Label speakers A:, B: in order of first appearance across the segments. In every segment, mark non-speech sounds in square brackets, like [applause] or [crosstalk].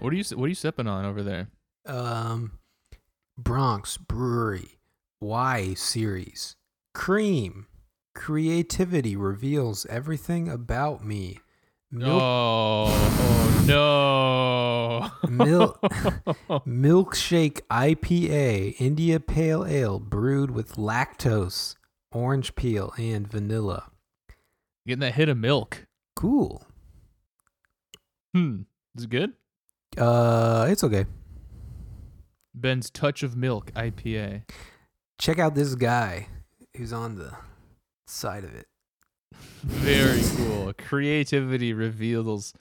A: What are you What are you sipping on over there?
B: Um, Bronx Brewery Y series cream. Creativity reveals everything about me. Milk,
A: Oh, oh no!
B: Mil- [laughs] milkshake IPA, India Pale Ale, brewed with lactose, orange peel, and vanilla.
A: Getting that hit of milk.
B: Cool.
A: Hmm. Is it good?
B: Uh, it's okay.
A: Ben's Touch of Milk IPA.
B: Check out this guy who's on the side of it. [laughs]
A: Very cool. Creativity reveals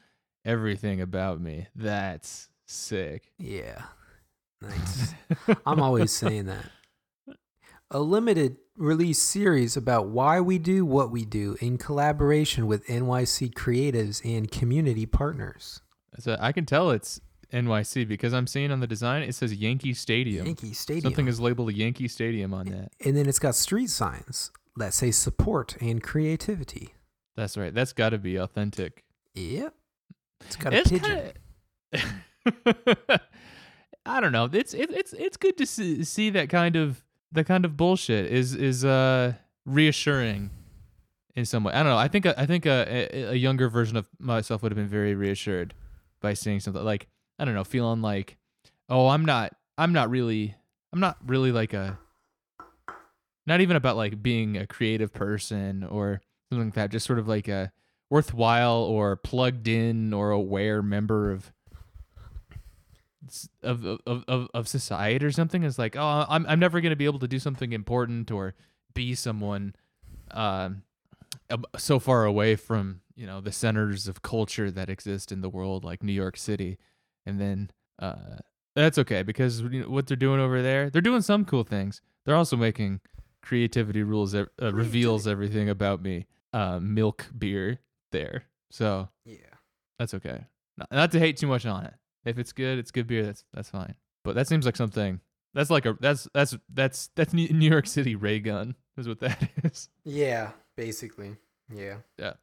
A: everything about me. That's sick.
B: Yeah. Nice. I'm always saying that. [laughs] A limited release series about why we do what we do in collaboration with NYC creatives and community partners.
A: So I can tell it's NYC because I'm seeing on the design it says Yankee Stadium.
B: Yankee Stadium.
A: Something is labeled Yankee Stadium on that.
B: and then it's got street signs that say support and creativity.
A: That's right. That's got to be authentic.
B: Yep. It's got a
A: It's
B: pigeon.
A: kinda- [laughs] I don't know. It's it, it's it's good to see, see that kind of that kind of bullshit is is uh reassuring in some way. I don't know. I think I think a, a, a younger version of myself would have been very reassured by seeing something like I don't know, feeling like oh, I'm not I'm not really I'm not really like a not even about like being a creative person or something like that. Just sort of like a worthwhile or plugged in or aware member of of of of, of society or something is like oh I'm I'm never gonna be able to do something important or be someone um so far away from you know the centers of culture that exist in the world like New York City and then uh that's okay because you know, what they're doing over there they're doing some cool things they're also making creativity rules uh, reveals everything about me uh milk beer there so
B: Yeah.
A: that's okay. Not, not to hate too much on it. If it's good, it's good beer. That's that's fine. But that seems like something. That's like a that's that's that's that's New York City Raygun is what that [laughs] is.
B: Yeah, basically. Yeah.
A: Yeah.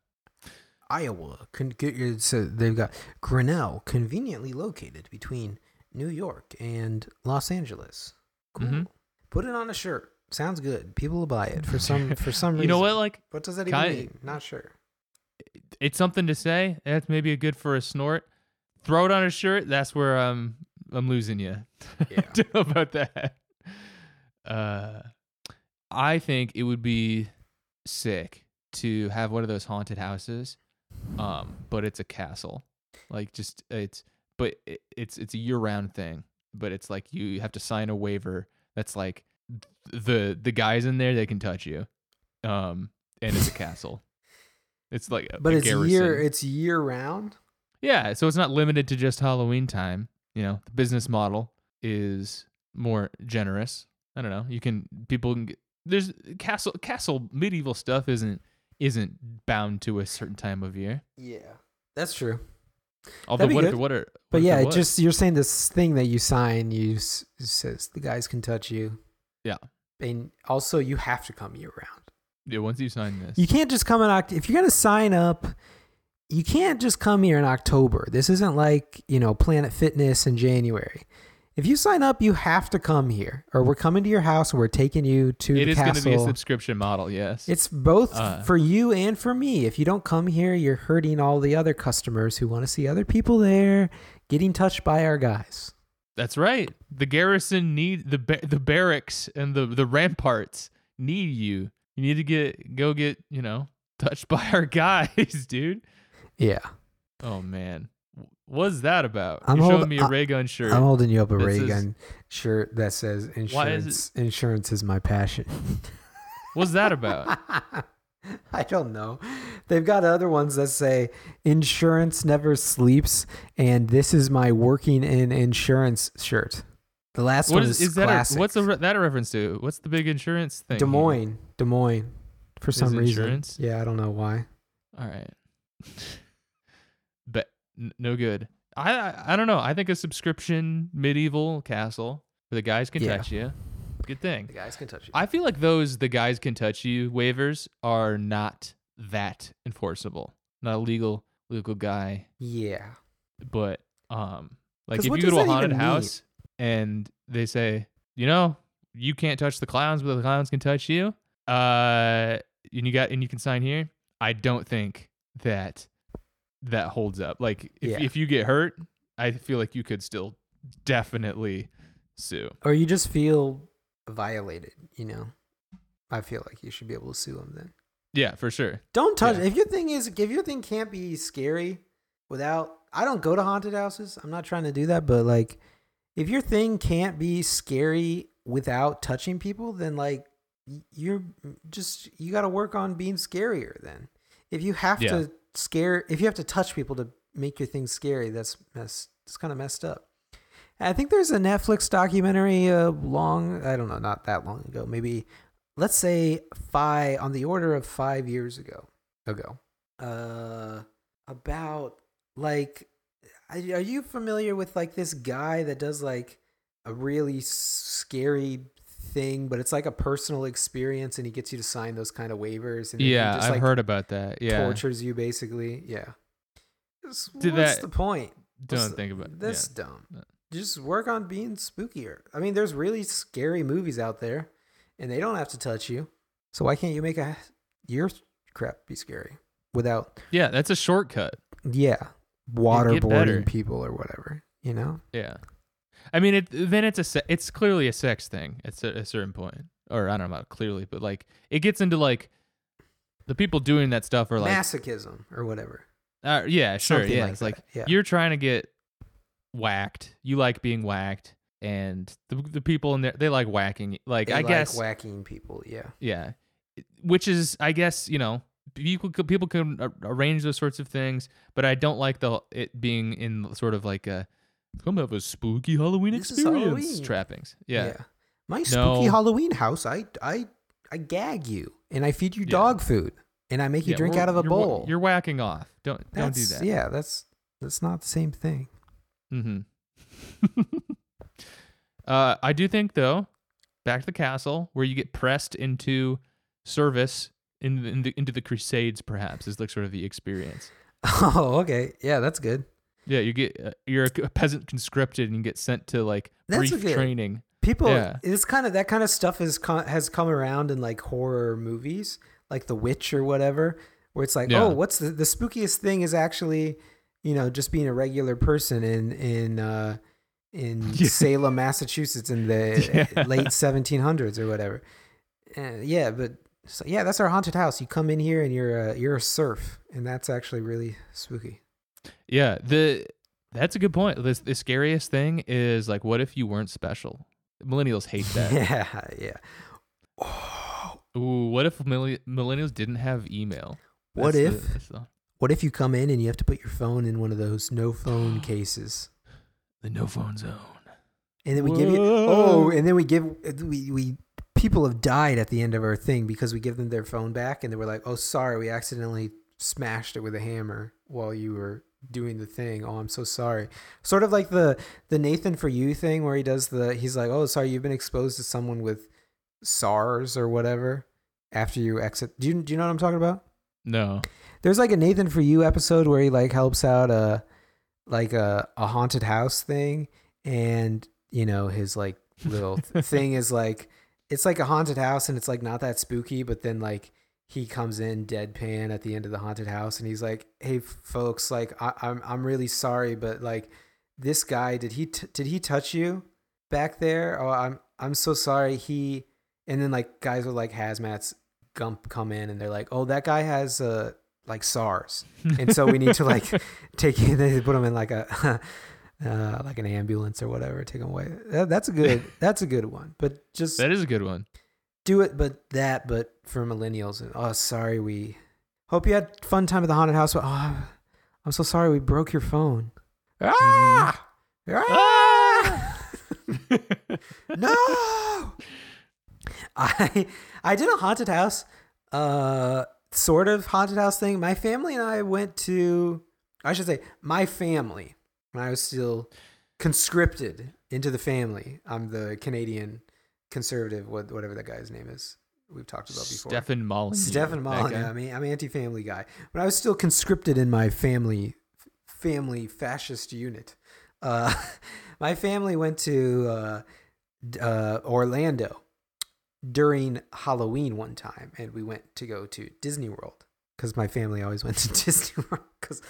B: Iowa. Con- g- so they've got Grinnell, conveniently located between New York and Los Angeles. Cool.
A: Mhm.
B: Put it on a shirt. Sounds good. People will buy it for some [laughs] for some reason.
A: You know what? Like
B: What does that even
A: Ki-
B: mean? Not sure.
A: it's something to say. That's maybe a good for a snort. Throw it on a shirt. That's where I'm I'm losing you. [laughs]
B: Yeah.
A: About that. Uh, I think it would be sick to have one of those haunted houses, um, but it's a castle. Like just it's, but it, it's it's a year round thing. But it's like you, you have to sign a waiver that's like the the guys in there they can touch you, um, and it's a castle. [laughs] It's like a,
B: But
A: a
B: it's
A: garrison.
B: year it's year round.
A: Yeah, so it's not limited to just Halloween time. You know, the business model is more generous. I don't know. You can people can get, there's castle castle medieval stuff isn't isn't bound to a certain time of year.
B: Yeah. That's true.
A: Although what if what are
B: But
A: what if
B: yeah, just you're saying this thing that you sign, you s- says the guys can touch you.
A: Yeah.
B: And also, you have to come year round.
A: yeah, once you sign this.
B: You can't just come in Oct- if you're gonna sign up. You can't just come here in October. This isn't like you know Planet Fitness in January. If you sign up, you have to come here, or we're coming to your house and we're taking you to
A: It is going to be a subscription model, yes.
B: It's both
A: Uh,
B: for you and for me. If you don't come here, you're hurting all the other customers who want to see other people there getting touched by our guys.
A: That's right. The garrison need the ba- the barracks and the the ramparts need you. You need to get go get, you know, touched [laughs] by our guys, dude.
B: Yeah.
A: Oh man, what's that about?
B: I'm
A: You're showing
B: hold-
A: me a
B: I-
A: Raygun shirt.
B: I'm holding you up a
A: That
B: ray
A: says-
B: gun shirt that says
A: Why is
B: insurance. Insurance is my passion. [laughs]
A: what's that about?
B: I don't know. They've got other ones that say insurance never sleeps, and this is my working in insurance shirt. The last
A: what
B: one
A: is,
B: is,
A: is that?
B: classic.
A: What's a, re- that a reference to? What's the big insurance thing?
B: Des? Moines? Des Moines. For
A: Is
B: some reason.
A: insurance?
B: Yeah, I don't know why.
A: All right. [laughs] n- no good. I, I I don't know. I think a subscription medieval castle where the guys can
B: Yeah.
A: touch you. Good thing.
B: The guys can touch you.
A: I feel like those the guys can touch you waivers are not that enforceable. Not a legal legal guy,
B: yeah.
A: but um like if you go to a haunted
B: even mean?
A: house and they say, you know, you can't touch the clowns, but the clowns can touch you. Uh, and you got and you can sign here. I don't think that that holds up. Like if
B: Yeah.
A: if you get hurt, I feel like you could still definitely sue.
B: Or you just feel violated, you know? I feel like you should be able to sue them then.
A: Yeah, for sure.
B: Don't touch
A: Yeah.
B: if your thing is if your thing can't be scary without I don't go to haunted houses. I'm not trying to do that, but like if your thing can't be scary without touching people, then like you're just you got to work on being scarier then. If you have
A: Yeah.
B: to scare if you have to touch people to make your thing scary, that's mess it's kind of messed up. I think there's a Netflix documentary uh, long I don't know, not that long ago. Maybe let's say five on the order of 5 years ago ago. Uh about like are you familiar with like this guy that does like a really scary thing but it's like a personal experience and he gets you to sign those kind of waivers and
A: Yeah,
B: just,
A: I've
B: like,
A: heard about that. Yeah,
B: tortures you basically. Yeah. What's
A: that-
B: the point?
A: Don't
B: the-
A: think about
B: that's
A: yeah.
B: dumb.
A: Uh,
B: just work on being spookier. I mean there's really scary movies out there and they don't have to touch you. So why can't you make a your crap be scary without
A: Yeah, that's a shortcut.
B: yeah waterboarding people or whatever you know?
A: Yeah, I mean, it then it's a se- it's clearly a sex thing at a, a certain point, or I don't know about clearly, but like it gets into like the people doing that stuff are like,
B: masochism or whatever
A: uh, yeah, sure,
B: Something
A: yeah,
B: like
A: it's like
B: yeah.
A: you're trying to get whacked. You like being whacked, and the the people in there they like whacking. Like
B: They
A: I
B: like
A: guess,
B: whacking people yeah
A: yeah, which is I guess you know people could- people can arrange those sorts of things, but I don't like the it being in sort of like a come have a spooky Halloween
B: This is
A: experience
B: Halloween.
A: trappings. Yeah.
B: my spooky
A: No.
B: halloween house i i i gag you and i feed you
A: Yeah.
B: dog food and i make you
A: Yeah,
B: drink
A: we're-
B: out of a
A: you're
B: bowl
A: You're whacking off. Don't don't do that.
B: yeah that's that's not the same thing
A: Mm-hmm. [laughs] uh, I do think though, back to the castle where you get pressed into service in the, in the, into the Crusades, perhaps is like sort of the experience. [laughs]
B: oh okay yeah that's good
A: Yeah, you get uh, you're a peasant conscripted and you get sent to like
B: That's
A: brief
B: good.
A: training.
B: people
A: Yeah.
B: it's kind of that kind of stuff is has come around in like horror movies like the witch or whatever where it's like
A: Yeah.
B: oh what's the, the spookiest thing is actually you know just being a regular person in in uh in [laughs]
A: Yeah.
B: salem massachusetts in the [laughs] late 1700s or whatever uh, yeah but so, yeah that's our haunted house you come in here and you're a, you're a serf and that's actually really spooky
A: Yeah, the that's a good point. The, the scariest thing is like, what if you weren't special? Millennials [laughs] hate that.
B: yeah yeah oh,
A: Ooh, what if millenni- millennials didn't have email?
B: What if-
A: the- the-
B: what if you come in and you have to put your phone in one of those no phone [gasps] cases
A: the no phone zone?
B: And then we give you oh, and then we give we we people have died at the end of our thing because we give them their phone back and they were like, "Oh, sorry, we accidentally smashed it with a hammer while you were doing the thing. Oh, I'm so sorry." Sort of like the the Nathan for you thing where he does the he's like, "Oh, sorry, you've been exposed to someone with SARS or whatever after you exit." Do you do you know what I'm talking about?
A: No.
B: There's like a Nathan for you episode where he like helps out a like a a haunted house thing and you know his like little [laughs] thing is like it's like a haunted house and it's like not that spooky but then like he comes in deadpan at the end of the haunted house and he's like hey folks like I, I'm I'm really sorry but like this guy did he t- did he touch you back there? Oh I'm I'm so sorry. He and then like guys with like hazmats gump come in and they're like oh that guy has uh like SARS. And so we need to like [laughs] take they put him in like a [laughs] uh, like an ambulance or whatever take him away. That, that's a good that's a good one but just
A: that is a good one.
B: Do it but that but for millennials and oh sorry we hope you had fun time at the haunted house. But oh i'm so sorry we broke your phone. Ah! Ah! [laughs] no! I i did a haunted house uh sort of haunted house thing. My family and i went to i should say my family when i was still conscripted into the family. I'm the canadian conservative what, whatever that guy's name is we've talked about before
A: Stephen Molyneux.
B: Stephen Molyneux. I mean, I'm an anti-family guy. but I was still conscripted in my family, family fascist unit, Uh, [laughs] my family went to uh, uh, Orlando during Halloween one time, and we went to go to Disney World because my family always [laughs] went to Disney World because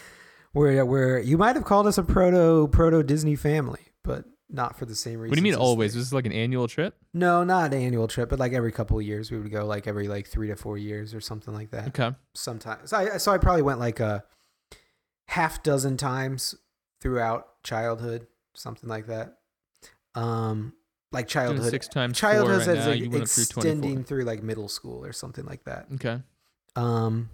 B: we're we're you might have called us a proto proto Disney family, but not for the same reason.
A: What do you mean always? Was this like an annual trip?
B: No, not an annual trip, but like every couple of years we would go, like every like three to four years or something like that.
A: Okay.
B: Sometimes, so I so I probably went like a half dozen times throughout childhood, something like that. Um, like childhood,
A: six times
B: childhood
A: right
B: as like
A: you through 24.
B: extending through like middle school or something like that.
A: Okay.
B: Um,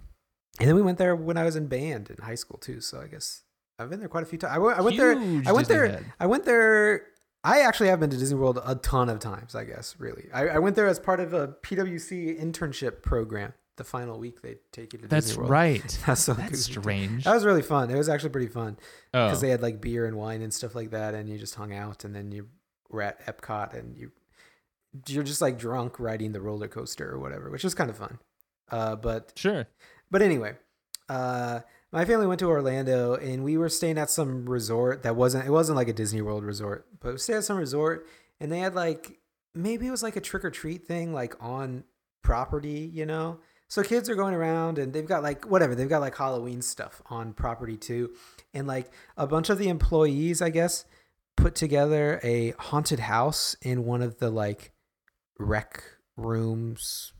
B: and then we went there when I was in band in high school too. So I guess I've been there quite a few times. I went, there. I went
A: Disney
B: there.
A: head.
B: I went there. I actually have been to Disney World a ton of times. I guess really. I, I went there as part of a PwC internship program. The final week they take you to
A: That's
B: Disney World.
A: right. [laughs]
B: That's so
A: That's
B: goofy.
A: strange.
B: That was really fun. It was actually pretty fun
A: Oh.
B: because they had like beer and wine and stuff like that, and you just hung out, and then you were at Epcot, and you you're just like drunk riding the roller coaster or whatever, which was kind of fun. Uh, but
A: Sure.
B: but anyway, uh, my family went to Orlando and we were staying at some resort that wasn't it wasn't like a Disney World resort, but we stayed at some resort and they had like maybe it was like a trick or treat thing like on property, you know. So kids are going around and they've got like whatever, they've got like Halloween stuff on property too. And like a bunch of the employees, I guess, put together a haunted house in one of the like rec rooms,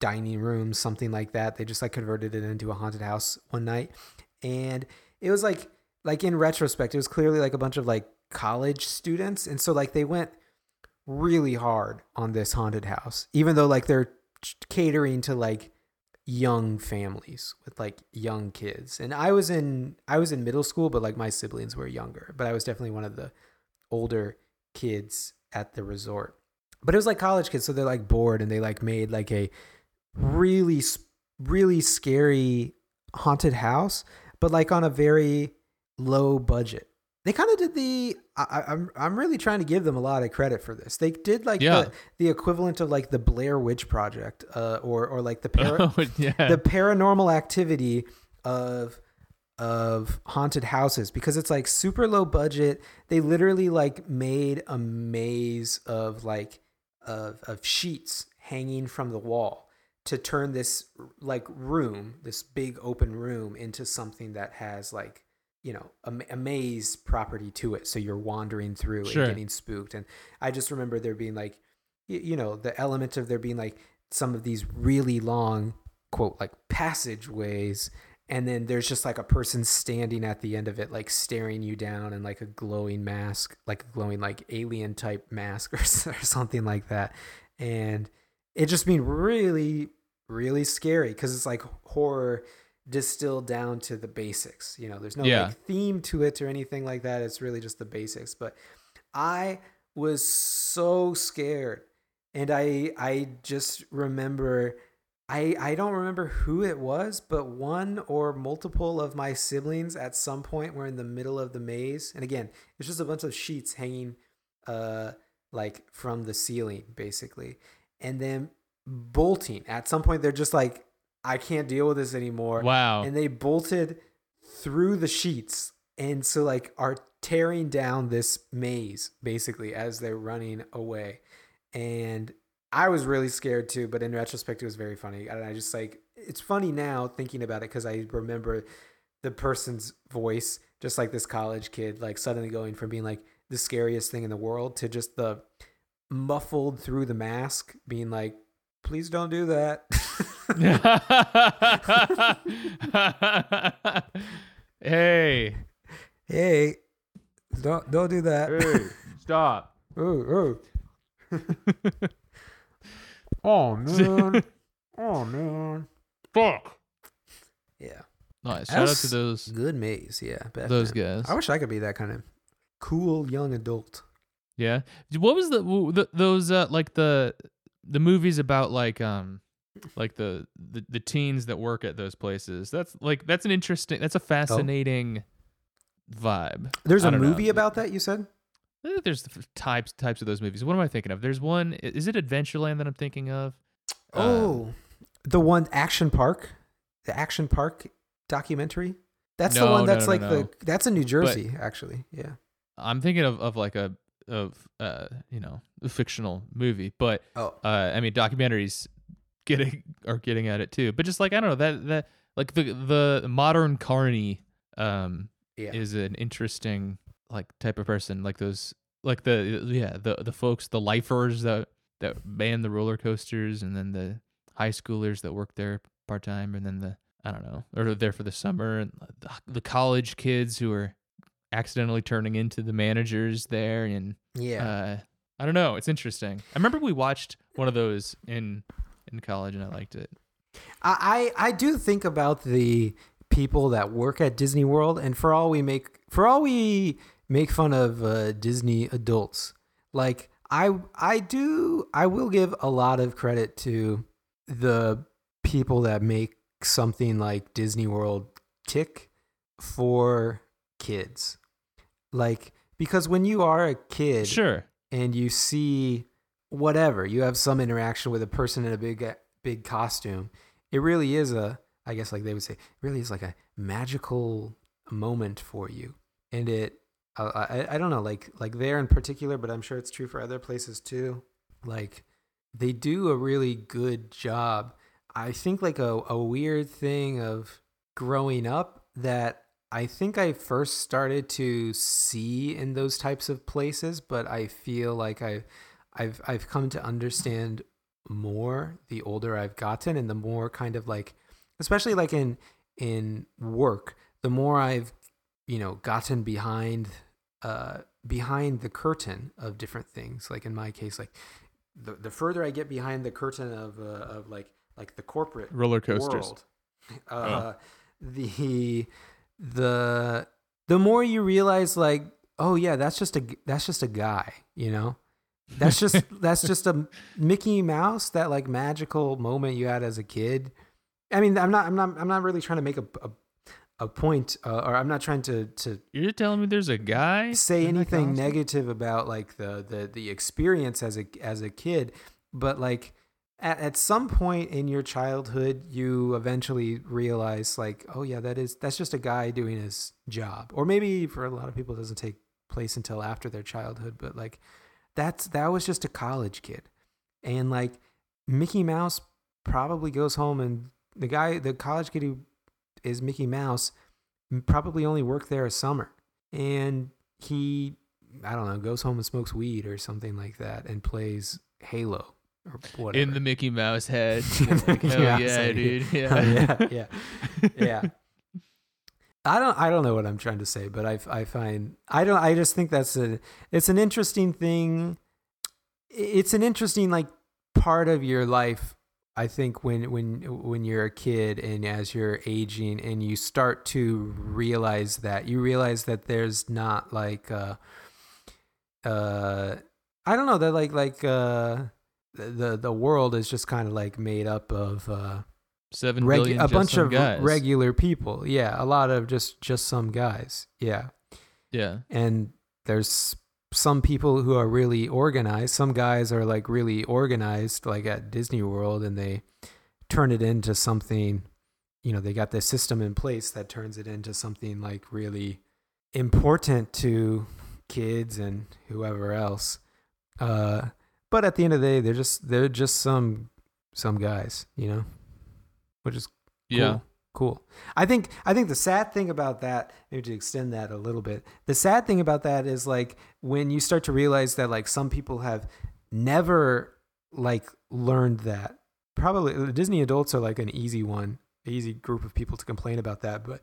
B: dining rooms, something like that. They just like converted it into a haunted house one night. And it was like like in retrospect, it was clearly like a bunch of like college students. And so like they went really hard on this haunted house, even though like they're catering to like young families with like young kids. And I was in I was in middle school, but like my siblings were younger, but I was definitely one of the older kids at the resort. But it was like college kids, so they're like bored and they like made like a really really scary haunted house, but like on a very low budget. They kind of did the. I, I- I'm I'm really trying to give them a lot of credit for this. They did like
A: Yeah.
B: the, the equivalent of like the Blair Witch Project, uh, or or like the para, [laughs]
A: Oh, yeah.
B: the paranormal activity of of haunted houses because it's like super low budget. They literally like made a maze of like of of sheets hanging from the wall to turn this like room, this big open room into something that has like you know a, a maze property to it. So you're wandering through
A: Sure.
B: and getting spooked. And i just remember there being like y- you know the element of there being like some of these really long quote like passageways. And then there's just like a person standing at the end of it like staring you down and like a glowing mask like a glowing like alien type mask [laughs] or, or something like that. And it just being really really scary because it's like horror distilled down to the basics you know there's no
A: Yeah.
B: like theme to it or anything like that it's really just the basics but i was so scared and i i just remember I, I don't remember who it was, but one or multiple of my siblings at some point were in the middle of the maze. And again, it's just a bunch of sheets hanging uh like from the ceiling basically. And then bolting. At some point they're just like I can't deal with this anymore.
A: wow.
B: And they bolted through the sheets and so like are tearing down this maze basically as they're running away. And I was really scared too, but in retrospect, it was very funny. And I just like, it's funny now thinking about it because I remember the person's voice, just like this college kid, like suddenly going from being like the scariest thing in the world to just the muffled through the mask being like, please don't do that. [laughs]
A: hey.
B: hey, don't, don't do that.
A: Hey. Stop. [laughs]
B: Ooh, ooh. [laughs] oh, man. Oh, man.
A: Fuck.
B: Yeah.
A: Nice. Shout out to those
B: Good maze. Yeah.
A: those
B: man.
A: guys.
B: I wish I could be that kind of cool young adult.
A: Yeah. What was the, the those uh like the the movies about like um like the, the the teens that work at those places? That's like that's an interesting that's a fascinating vibe.
B: There's a
A: don't know.
B: movie about that, you said?
A: Eh, There's types types of those movies. What am I thinking of? There's one. Is it Adventureland that I'm thinking of?
B: Oh, the one Action Park, the Action Park documentary. That's the one that's
A: no,
B: like
A: no,
B: the that's in New Jersey, actually. Yeah.
A: I'm thinking of, of like a of uh you know a fictional movie, but
B: Oh.
A: uh I mean documentaries getting are getting at it too. But just like I don't know that that like the the modern Carney um
B: Yeah.
A: is an interesting like type of person like those like the yeah the the folks the lifers that that man the roller coasters and then the high schoolers that work there part time and then the I don't know or they're there for the summer and the, the college kids who are accidentally turning into the managers there and
B: yeah.
A: uh I don't know it's interesting. I remember we watched one of those in in college and I liked it.
B: I, I I do think about the people that work at Disney World, and for all we make for all we make fun of uh, Disney adults, like I I do I will give a lot of credit to the people that make something like Disney World tick for kids, like because when you are a kid,
A: sure.
B: and you see whatever you have some interaction with a person in a big big costume it really is a i guess like they would say it really is like a magical moment for you. And it uh, I, I don't know like like there in particular but i'm sure it's true for other places too like they do a really good job. I think like a, a weird thing of growing up that I think I first started to see in those types of places, but I feel like I, I've I've come to understand more the older I've gotten, and the more kind of like, especially like in in work, the more I've you know gotten behind uh behind the curtain of different things. Like in my case, like the the further I get behind the curtain of uh, of like like the corporate
A: roller coasters
B: world. [laughs] Uh, The the the more you realize, like, oh yeah, that's just a that's just a guy, you know. That's just [laughs] that's just a Mickey Mouse. That like magical moment you had as a kid. I mean, I'm not I'm not I'm not really trying to make a a, a point, uh, or I'm not trying to to
A: you're telling me there's a guy
B: say anything negative about like the the the experience as a as a kid, but like at, at some point in your childhood you eventually realize like oh yeah that is that's just a guy doing his job. Or maybe for a lot of people it doesn't take place until after their childhood but like that's that was just a college kid. And like mickey mouse probably goes home and the guy the college kid who is mickey mouse probably only worked there a summer. And he i don't know goes home and smokes weed or something like that and plays halo [laughs]
A: in the Mickey Mouse head. Like, hell
B: Mouse
A: yeah, dude. [laughs] Yeah.
B: yeah, yeah, [laughs] yeah. I don't, I don't know what I'm trying to say, but I, I find, I don't, I just think that's a, it's an interesting thing. It's an interesting like part of your life. I think when, when, when you're a kid and as you're aging and you start to realize that you realize that there's not like, uh, uh, I don't know that like, like, uh, the the world is just kind of like made up of uh,
A: Seven
B: reg-
A: billion
B: a
A: just
B: bunch
A: some
B: of
A: guys.
B: regular people. Yeah, a lot of just just some guys. Yeah,
A: yeah.
B: and there's some people who are really organized. Some guys are like really organized, like at Disney World, and they turn it into something. You know, they got this system in place that turns it into something like really important to kids and whoever else. Uh, but at the end of the day, they're just they're just some some guys, you know, which is cool.
A: Yeah.
B: Cool. I think I think the sad thing about that, maybe to extend that a little bit, the sad thing about that is like when you start to realize that like some people have never like learned that. Probably the Disney adults are like an easy one, easy group of people to complain about that. But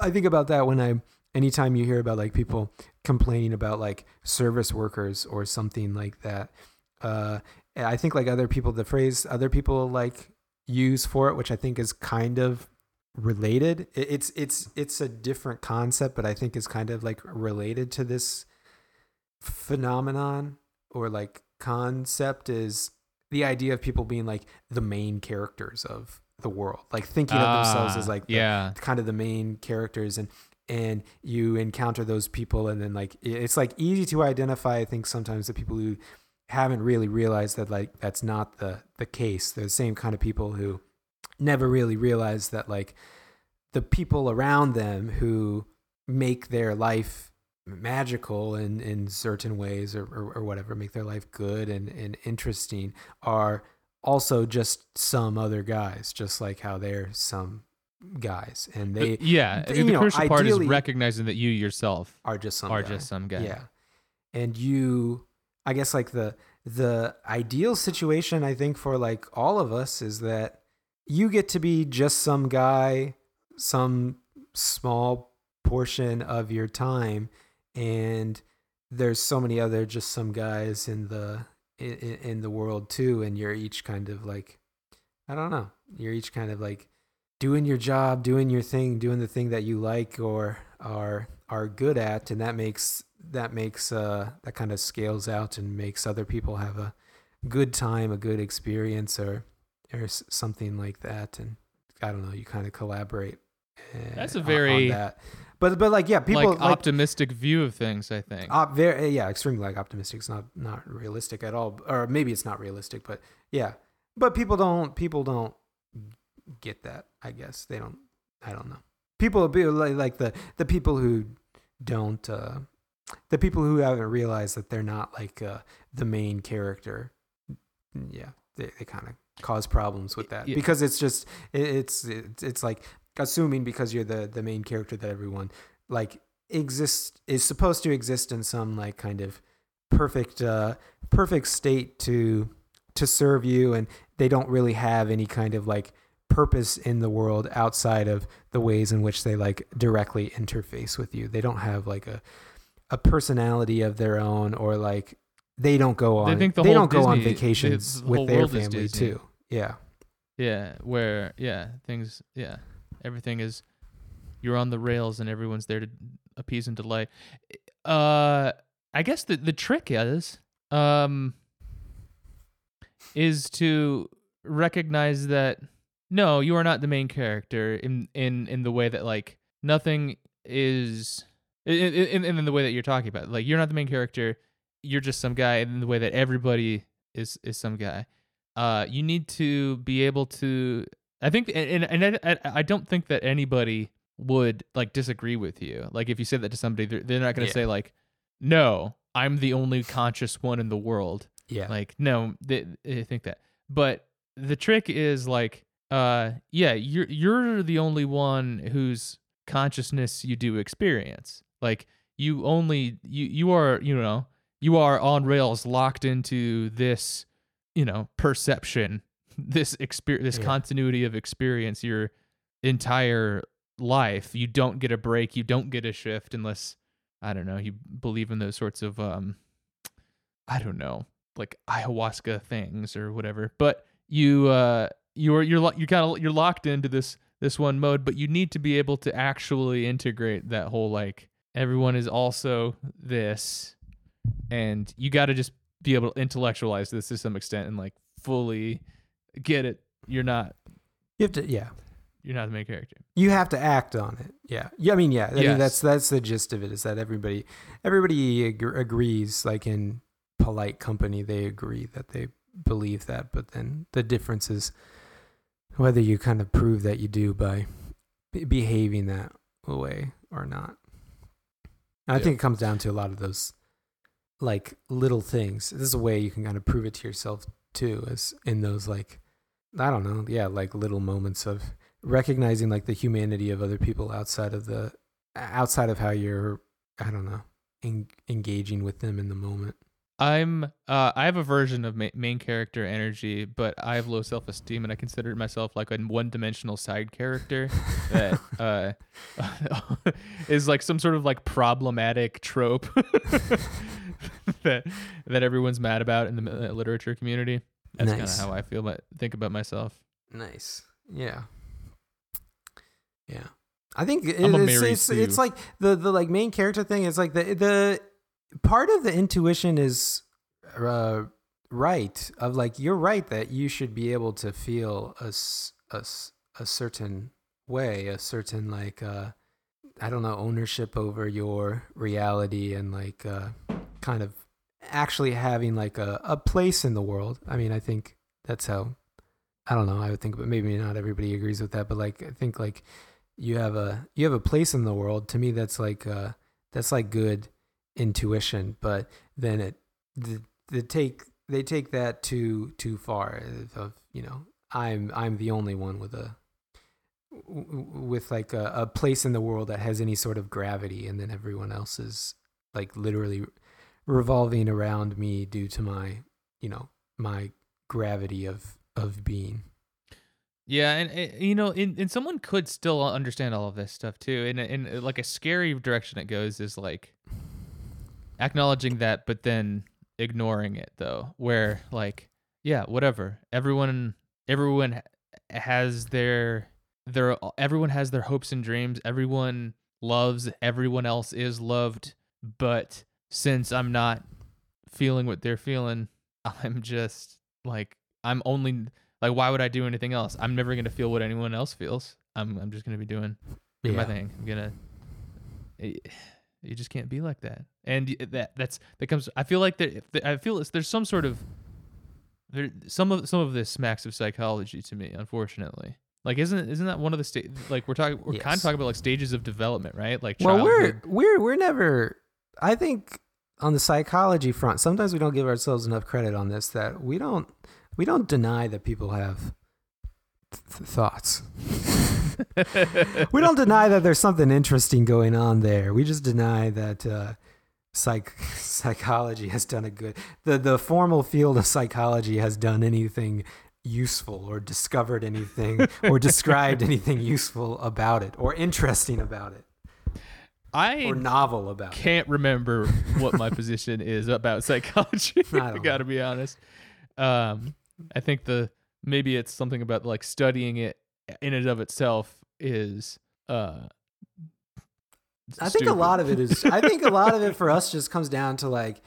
B: I think about that when I anytime you hear about like people complaining about like service workers or something like that. Uh, I think like other people, the phrase other people like use for it, which I think is kind of related. It- It's it's it's a different concept, but I think is kind of like related to this phenomenon or like concept is the idea of people being like the main characters of the world, like thinking of themselves
A: Ah,
B: as like the,
A: yeah.
B: kind of the main characters and and you encounter those people and then like it's like easy to identify i think sometimes the people who haven't really realized that like that's not the the case they're the same kind of people who never really realize that like the people around them who make their life magical in in certain ways or, or, or whatever make their life good and and interesting are also just some other guys just like how they're some guys and uh, they
A: yeah
B: th-
A: the
B: know,
A: crucial part is recognizing that you yourself
B: are just some
A: are
B: guy.
A: just some guy
B: Yeah. And you I guess like the the ideal situation I think for like all of us is that you get to be just some guy some small portion of your time and there's so many other just some guys in the in, in the world too and you're each kind of like I don't know you're each kind of like doing your job, doing your thing, doing the thing that you like or are are good at, and that makes that makes uh that kind of scales out and makes other people have a good time, a good experience, or or something like that. And I don't know, you kind of collaborate. uh,
A: That's a very,
B: that. But but like yeah, people
A: like, optimistic view of things i think
B: op, very yeah, extremely like optimistic. It's not not realistic at all, or maybe it's not realistic, but yeah. But people don't people don't get that. I guess they don't. I don't know. People be like like the the people who don't uh the people who haven't realized that they're not like uh the main character. Yeah, they they kind of cause problems with that
A: Yeah.
B: because it's just it, it's it's it's like assuming because you're the the main character that everyone like exists is supposed to exist in some like kind of perfect uh perfect state to to serve you and they don't really have any kind of like purpose in the world outside of the ways in which they like directly interface with you they don't have like a a personality of their own or like they don't go on
A: They think the
B: they don't go on vacations
A: the- the
B: with their family too. Yeah.
A: Yeah, where yeah, things yeah, everything is you're on the rails and everyone's there to appease and delight. Uh I guess the the trick is um is to recognize that no, you are not the main character in in in the way that like nothing is in in, in, the way that you're talking about. Like you're not the main character, you're just some guy in the way that everybody is is some guy. Uh you need to be able to i think and and I, I- I don't think that anybody would like disagree with you. Like if you say that to somebody they're, they're not going to
B: Yeah.
A: say like no i'm the only conscious one in the world.
B: Yeah.
A: Like no they, they think that. But the trick is like uh yeah you're you're the only one whose consciousness you do experience like you only you you are you know you are on rails locked into this you know perception [laughs] this experience this
B: Yeah.
A: continuity of experience your entire life. You don't get a break. You don't get a shift unless i don't know you believe in those sorts of um i don't know like ayahuasca things or whatever. But you uh you're you're lo- you kind of you're locked into this this one mode but you need to be able to actually integrate that whole like everyone is also this and you got to just be able to intellectualize this to some extent and like fully get it you're not
B: you have to yeah
A: you're not the main character
B: you have to act on it. Yeah. Yeah. I mean, yeah. I mean, that's that's the gist of it. Is that everybody everybody ag- agrees, like in polite company, they agree that they believe that. But then the difference is whether you kind of prove that you do by be- behaving that way or not. And I
A: Yeah.
B: think it comes down to a lot of those like little things. This is a way you can kind of prove it to yourself too, is in those like I don't know, yeah, like little moments of recognizing like the humanity of other people outside of the outside of how you're I don't know en- engaging with them in the moment.
A: I'm uh i have a version of ma- main character energy but i have low self-esteem and i consider myself like a one-dimensional side character that [laughs] uh [laughs] is like some sort of like problematic trope [laughs] that that everyone's mad about in the uh, literature community that's kind of how i feel about think about myself
B: Nice. Yeah. Yeah. I think it- it's it's, it's like the the like main character thing is like the the part of the intuition is uh right of like you're right that you should be able to feel a, a, a certain way, a certain like uh I don't know ownership over your reality and like uh kind of actually having like a, a place in the world. I mean, I think that's how I don't know. I would think, but maybe not everybody agrees with that. But like, I think like you have a you have a place in the world. To me, that's like uh, that's like good intuition, but then it the, the take they take that too too far of you know I'm I'm the only one with a with like a, a place in the world that has any sort of gravity and then everyone else is like literally revolving around me due to my you know my gravity of of being
A: Yeah, and, and you know, and, and someone could still understand all of this stuff too. And in like a scary direction it goes is like acknowledging that, but then ignoring it though. Where like, yeah, whatever. Everyone, everyone has their their everyone has their hopes and dreams. Everyone loves. Everyone else is loved. But since I'm not feeling what they're feeling, [laughs] I'm just like I'm only like why would I do anything else? I'm never gonna feel what anyone else feels. I'm I'm just gonna be doing doing my thing. I'm gonna. eh, You just can't be like that, and that that's that comes. I feel like there. I feel it's, there's some sort of there some of some of this smacks of psychology to me. Unfortunately, like isn't isn't that one of the sta- like we're talking we're kind of talking about like stages of development, right? Like
B: well we're we're we're never i think on the psychology front sometimes we don't give ourselves enough credit on this that we don't we don't deny that people have th- thoughts we don't deny that there's something interesting going on there we just deny that uh psych [laughs] psychology has done a good the the formal field of psychology has done anything useful or discovered anything [laughs] or described anything useful about it or interesting about it
A: I
B: or novel about
A: can't remember what my position is about psychology. [laughs]
B: I
A: I got to be honest. Um, I think the maybe it's something about like studying it in and of itself is. Uh,
B: I think a lot of it is. I think a lot of it for us just comes down to like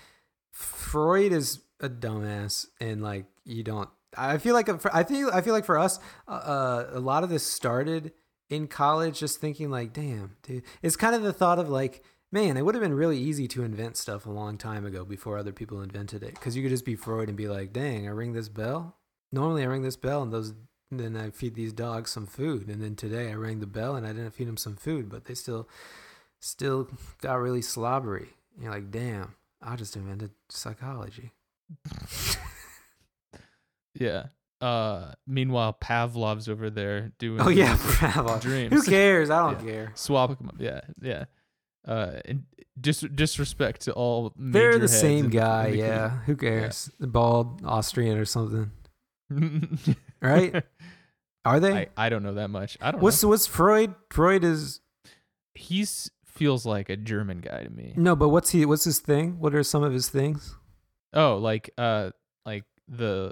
B: Freud is a dumbass, and like you don't. I feel like I feel I feel like for us, uh, uh, a lot of this started in college, just thinking like, damn, dude. It's kind of the thought of like, man, it would have been really easy to invent stuff a long time ago before other people invented it, because you could just be Freud and be like, dang, I ring this bell. Normally, I ring this bell, and those. And then I feed these dogs some food, and then today I rang the bell and I didn't feed them some food, but they still still got really slobbery. You're like, damn, I just invented psychology. [laughs]
A: Yeah. Uh, meanwhile, Pavlov's over there doing.
B: Oh yeah, [laughs] Pavlov.
A: dreams.
B: Who cares? I don't
A: Yeah.
B: care.
A: Swap them up. Yeah, yeah. Uh, and dis- disrespect to all.
B: They're the same guy.
A: the
B: yeah. Who cares? The bald Austrian or something. [laughs] right? [laughs] Are they?
A: I, I don't know that much. I don't
B: what's
A: know.
B: what's Freud? Freud is
A: He's feels like a German guy to me.
B: no, but what's he? What's his thing? What are some of his things?
A: Oh, like uh, like the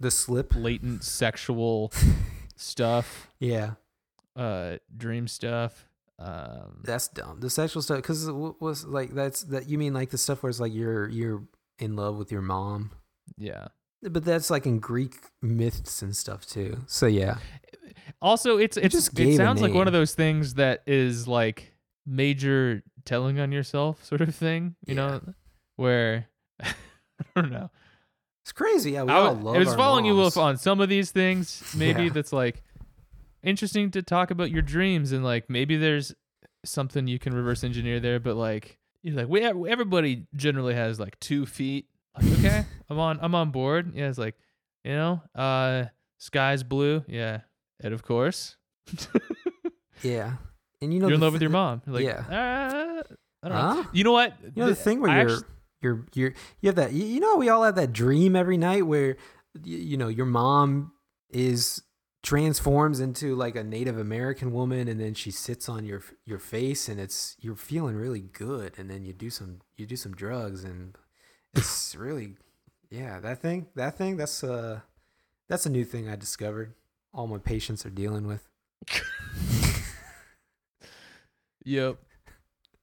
B: The slip.
A: latent sexual [laughs] stuff,
B: Yeah,
A: uh, dream stuff. Um,
B: that's dumb. The sexual stuff, because was like that's that. You mean like the stuff where it's like you're you're in love with your mom.
A: yeah.
B: But that's like in Greek myths and stuff too. So yeah,
A: Also, it's it's
B: just
A: it sounds like one of those things that is like major telling on yourself sort of thing. You
B: Yeah.
A: know, where [laughs] I don't know.
B: it's crazy. Yeah, we
A: I
B: all love
A: it was following you
B: moms.
A: Wolf on some of these things. Maybe
B: Yeah.
A: that's like interesting to talk about your dreams and like maybe there's something you can reverse engineer there. But like you're like we everybody generally has like two feet. Like okay, I'm on I'm on board. Yeah, it's like you know, uh, sky's blue. Yeah, and of course
B: Yeah, and you know
A: you're in
B: the
A: love with your mom. You're like,
B: yeah.
A: uh, I don't know.
B: Huh?
A: You know what?
B: You know the
A: Th-
B: thing where
A: I
B: you're,
A: actu-
B: you're you're you have that you, you know we all have that dream every night where you, you know your mom is transforms into like a Native American woman and then she sits on your your face and it's you're feeling really good and then you do some you do some drugs and it's really yeah that thing that thing that's uh that's a new thing I discovered all my patients are dealing with
A: Yep.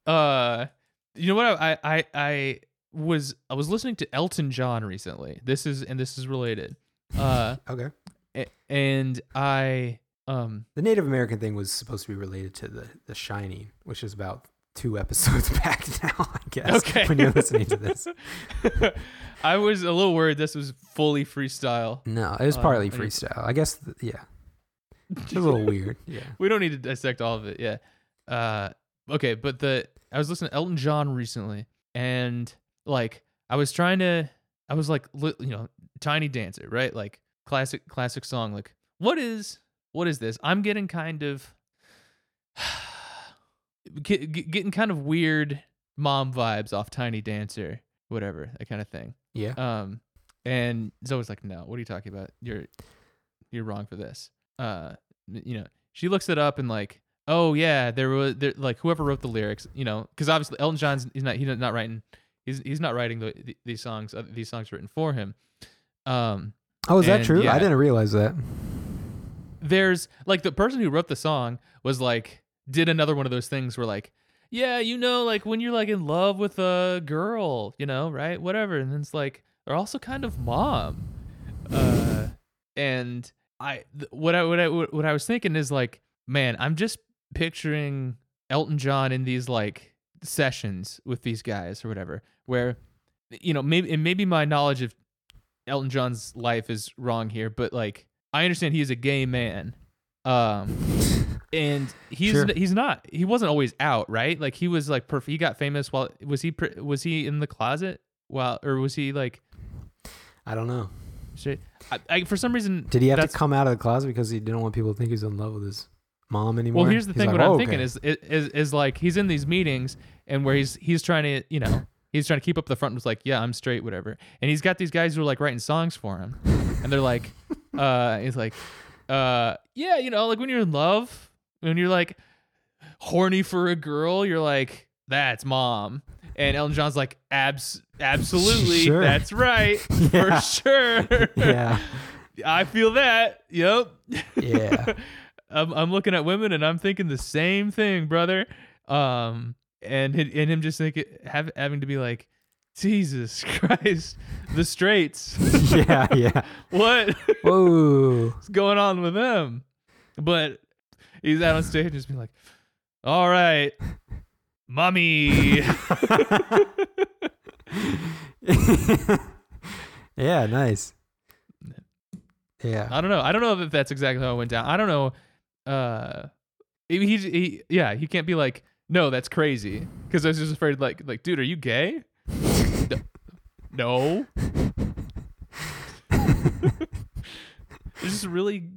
A: Uh, you know what? I, I I was I was listening to Elton John recently. This is and this is related. Uh, [laughs]
B: okay
A: and I um
B: The Native American thing was supposed to be related to the The Shining, which is about two episodes [laughs] back now, I guess.
A: okay
B: When you're listening to this, [laughs]
A: I was a little worried this was fully freestyle.
B: no, it was
A: Uh,
B: partly freestyle. I guess, th- yeah, it's [laughs] a little weird. Yeah,
A: we don't need to dissect all of it. Yeah. Uh, okay, but the I was listening to Elton John recently, and like I was trying to, I was like, li- you know, Tiny Dancer, right? Like classic, classic song. Like, what is, what is this? I'm getting kind of, [sighs] get, get- getting kind of weird mom vibes off Tiny Dancer, whatever that kind of thing.
B: Yeah.
A: Um, and Zoe's like, "No, what are you talking about? You're you're wrong for this." Uh, you know, she looks it up and like, "Oh yeah, there was there like whoever wrote the lyrics, you know, because obviously Elton John's he's not he's not writing he's he's not writing the, the, these songs uh, these songs written for him." Um,
B: Oh, is that true?
A: yeah.
B: I didn't realize that.
A: there's like the person who wrote the song was like did another one of those things where like yeah you know like when you're like in love with a girl you know right whatever and then it's like they're also kind of mom. Uh and i th- what i what i what i was thinking is like man i'm just picturing elton john in these like sessions with these guys or whatever where you know maybe and maybe my knowledge of elton john's life is wrong here but like i understand he's a gay man. Um and he's
B: Sure.
A: he's not he wasn't always out right like he was like perf- he got famous while was he was he in the closet while or was he like
B: I don't know.
A: I, I for some reason
B: Did he have to come out of the closet because he didn't want people to think he's in love with his mom anymore?
A: well here's the
B: He's
A: thing
B: like,
A: what i'm
B: "Oh,
A: thinking
B: okay."
A: is, is is like he's in these meetings and where he's he's trying to you know he's trying to keep up the front and was like yeah i'm straight whatever and he's got these guys who are like writing songs for him and they're like [laughs] uh he's like uh yeah you know like when you're in love when you're like horny for a girl you're like that's mom and Elton John's like abs absolutely [laughs]
B: Sure.
A: that's right [laughs]
B: Yeah.
A: for sure
B: yeah, [laughs]
A: I feel that yep
B: yeah.
A: I'm, I'm looking at women and I'm thinking the same thing, brother. Um, and and him just thinking, have, having to be like, Jesus Christ, the straights.
B: yeah, yeah.
A: what
B: Whoa.
A: What's going on with them? But he's out on stage and just being like, all right, mommy. [laughs]
B: yeah, nice. Yeah.
A: I don't know. I don't know if that's exactly how it went down. I don't know. Uh, he, he, yeah, he can't be like, no, that's crazy. Because I was just afraid, like, like, dude, are you gay? no. There's [laughs] just really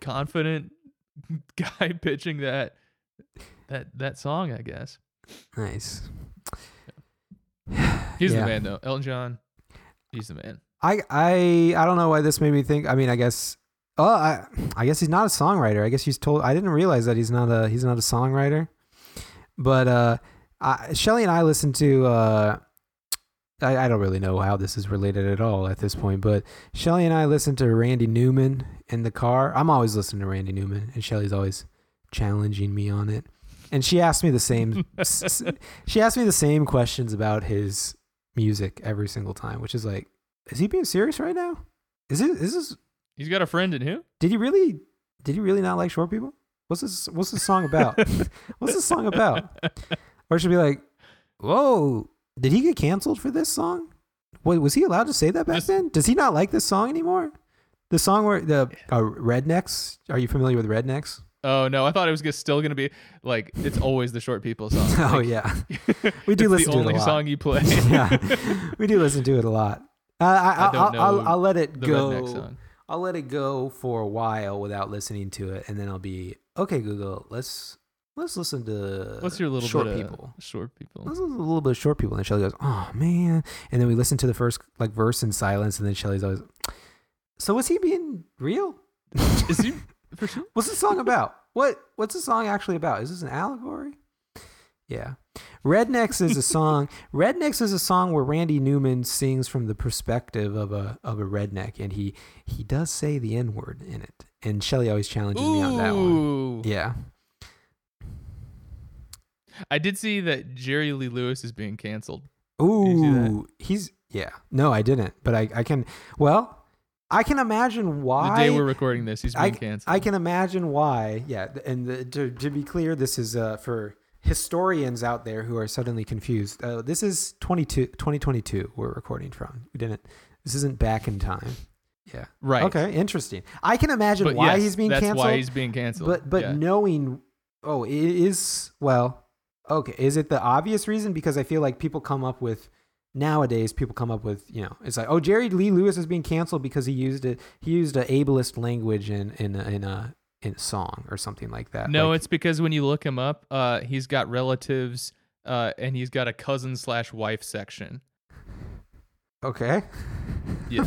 A: confident [laughs] guy pitching that that that song. I guess
B: Nice.
A: he's
B: Yeah.
A: the man, though. Elton John, he's the man.
B: I I I don't know why this made me think. I mean, I guess. Oh, I I guess he's not a songwriter. I guess he's told. I didn't realize that he's not a he's not a songwriter. But uh, I, Shelly and I listened to. Uh, I I don't really know how this is related at all at this point, but Shelly and I listened to Randy Newman in the car. I'm always listening to Randy Newman, and Shelly's always challenging me on it. And she asked me the same. [laughs] s- she asked me the same questions about his music every single time, which is like, is he being serious right now? Is it? Is this?
A: He's got a friend in who?
B: Did he really? Did he really not like short people? What's this? What's this song about? [laughs] what's this song about? Or should be like, whoa, did he get canceled for this song? Wait, was he allowed to say that back
A: This-
B: then? Does he not like this song anymore? The song where the uh, Rednecks. Are you familiar with Rednecks?
A: Oh no, I thought it was just still gonna be like it's always the short people song. [laughs]
B: Oh
A: Like,
B: yeah, [laughs] we do listen
A: the
B: to it a
A: only
B: lot.
A: song you play. [laughs]
B: yeah, we do listen to it a lot. Uh, I, I,
A: I don't
B: I'll, I'll, I'll let it go. I'll let it go for a while without listening to it, and then I'll be okay. Google, let's let's listen to
A: What's your little
B: short
A: bit
B: people.
A: short people?
B: Let's listen to a little bit of short people, and Shelly goes, "Oh man!" And then we listen to the first like verse in silence, and then Shelly's always, "So was he being real?
A: Is he for sure? [laughs]
B: What's the song about? What what's the song actually about? Is this an allegory?" Yeah. Rednecks is a song. [laughs] Rednecks is a song where Randy Newman sings from the perspective of a of a redneck, and he he does say the N word in it. And Shelly always challenges me on that one. Yeah.
A: I did see that Jerry Lee Lewis is being canceled. you see that?
B: Ooh, he's yeah. No, I didn't, but I I can. Well, I can imagine why.
A: The day we're recording this, he's
B: I,
A: being canceled.
B: I can imagine why. Yeah, and the, to to be clear, this is uh, for historians out there who are suddenly confused. Uh, this is 22, 2022 we're recording from. We didn't. This isn't back in time. Yeah.
A: right.
B: Okay. Interesting. I can imagine
A: But
B: why
A: yes,
B: he's being
A: that's
B: canceled.
A: why he's being canceled.
B: but but
A: yeah.
B: knowing, oh, it is well. Okay, is it the obvious reason? Because I feel like people come up with nowadays. People come up with you know, it's like, oh, Jerry Lee Lewis is being canceled because he used it. He used a ableist language in in a, in a in a song or something like that.
A: No,
B: Like,
A: it's because when you look him up, uh, he's got relatives, uh, and he's got a cousin slash wife section.
B: okay.
A: Yeah,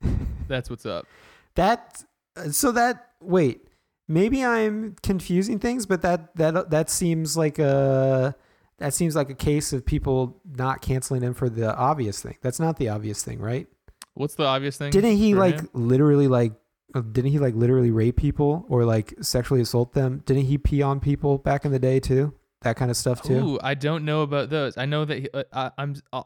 A: [laughs] that's what's up.
B: That so that wait, maybe I'm confusing things, but that that that seems like a that seems like a case of people not canceling him for the obvious thing. That's not the obvious thing, right?
A: What's the obvious thing?
B: Didn't he like
A: him?
B: literally like uh, didn't he like literally rape people or like sexually assault them? Didn't he pee on people back in the day too? That kind of stuff too.
A: Ooh, I don't know about those. I know that he, uh, I, I'm. Uh,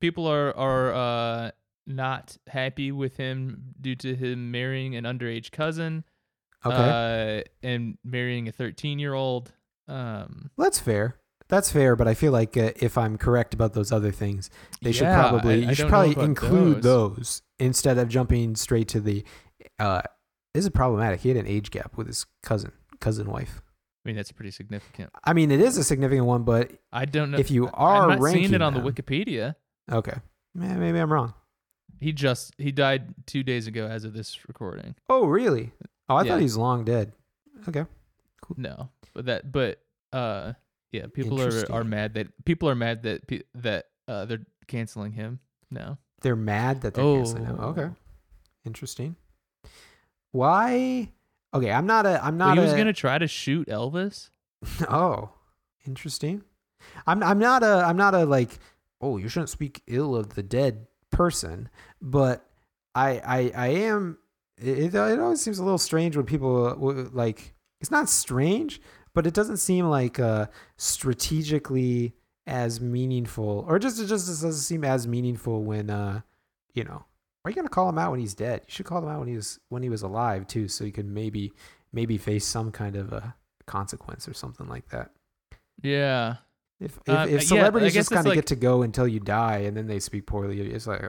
A: people are are uh, not happy with him due to him marrying an underage cousin.
B: Okay.
A: Uh, and marrying a 13 year old. Um,
B: That's fair. That's fair, but I feel like uh, if I'm correct about those other things, they should probably
A: I-
B: you
A: I
B: should probably include
A: those.
B: those. instead of jumping straight to the uh this is problematic. He had an age gap with his cousin cousin wife.
A: I mean, that's pretty significant.
B: I mean, it is a significant one, but
A: I don't know
B: if you are
A: I'm not seeing it on the Wikipedia.
B: okay, maybe I'm wrong.
A: He just he died two days ago as of this recording.
B: Oh, really? Oh, I
A: Yeah.
B: thought he was long dead. Okay. Cool.
A: No, but that but uh yeah, people are are mad that people are mad that pe- that uh they're canceling him. No.
B: They're mad that they're canceling him. Okay.
A: Oh.
B: Interesting. Why? Okay, I'm not a. I'm
A: Well,
B: not.
A: he was
B: a,
A: gonna try to shoot Elvis. [laughs]
B: Oh, interesting. I'm I'm not a I'm not a like oh you shouldn't speak ill of the dead person, but I I I am. It, it always seems a little strange when people like it's not strange, but it doesn't seem like uh strategically as meaningful, or just it just doesn't seem as meaningful when uh you know. Are you gonna call him out when he's dead? You should call him out when he was when he was alive too, so you could maybe maybe face some kind of a consequence or something like that.
A: Yeah.
B: If if,
A: Uh,
B: if celebrities
A: guess
B: just kind of
A: like-
B: get to go until you die and then they speak poorly, it's like,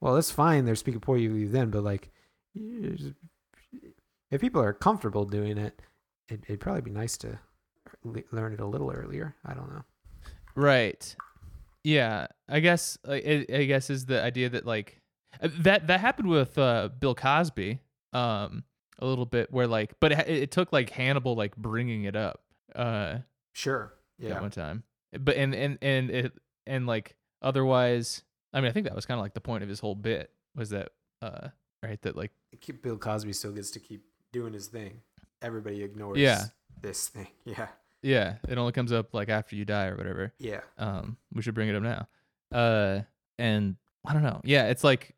B: well, that's fine. They're speaking poorly then, but like, if people are comfortable doing it, it it'd probably be nice to le- learn it a little earlier. I don't know.
A: Right. Yeah. I guess like I I guess is the idea that like uh, that that happened with uh Bill Cosby um a little bit where like but it, it took like Hannibal like bringing it up uh
B: Sure.
A: at one time. But and and and it and like otherwise I mean I think that was kind of like the point of his whole bit was that uh right that like
B: Keep Bill Cosby still gets to keep doing his thing. Everybody ignores
A: Yeah.
B: this thing. [laughs] Yeah.
A: yeah it only comes up like after you die or whatever.
B: Yeah.
A: um we should bring it up now uh and i don't know yeah it's like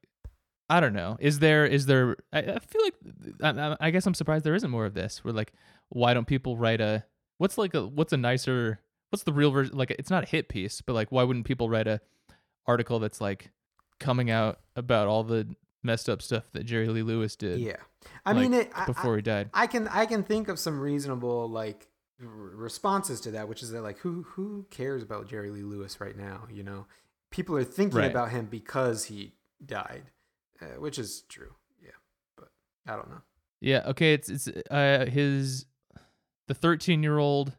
A: i don't know is there is there i, I feel like I, I- guess i'm surprised there isn't more of this where like why don't people write a what's like a what's a nicer what's the real version like it's not a hit piece but like why wouldn't people write a article that's like coming out about all the messed up stuff that jerry lee lewis did
B: Yeah. I
A: like,
B: mean, it, I- I-
A: before he died
B: I can I can think of some reasonable like r- responses to that, which is that like who who cares about Jerry Lee Lewis right now? You know, people are thinking
A: Right.
B: about him because he died, uh, which is true. Yeah, but I don't know.
A: Yeah, okay, it's it's uh his the 13-year-old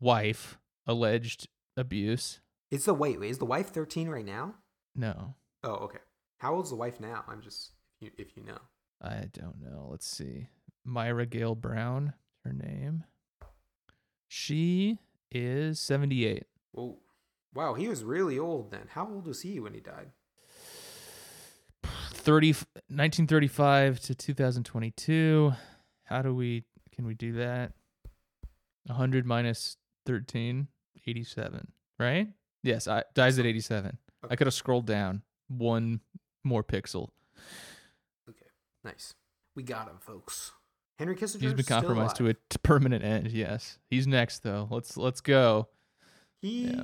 A: wife alleged abuse.
B: It's the wait wait is the wife thirteen right now?
A: No,
B: Oh, okay. How old's the wife now? I'm just if you, if you know.
A: I don't know. Let's see. Myra Gale Brown, her name. She is 78.
B: Whoa. Wow, he was really old then. How old was he when he died?
A: 30 1935 to 2022. How do we can we do that? 100 minus 13, 87, right? Yes, I dies at 87. I could have scrolled down one more pixel.
B: Okay, nice. We got him, folks. Henry Kissinger.
A: He's been compromised to a permanent end. Yes, he's next though. Let's let's go.
B: He
A: Yeah.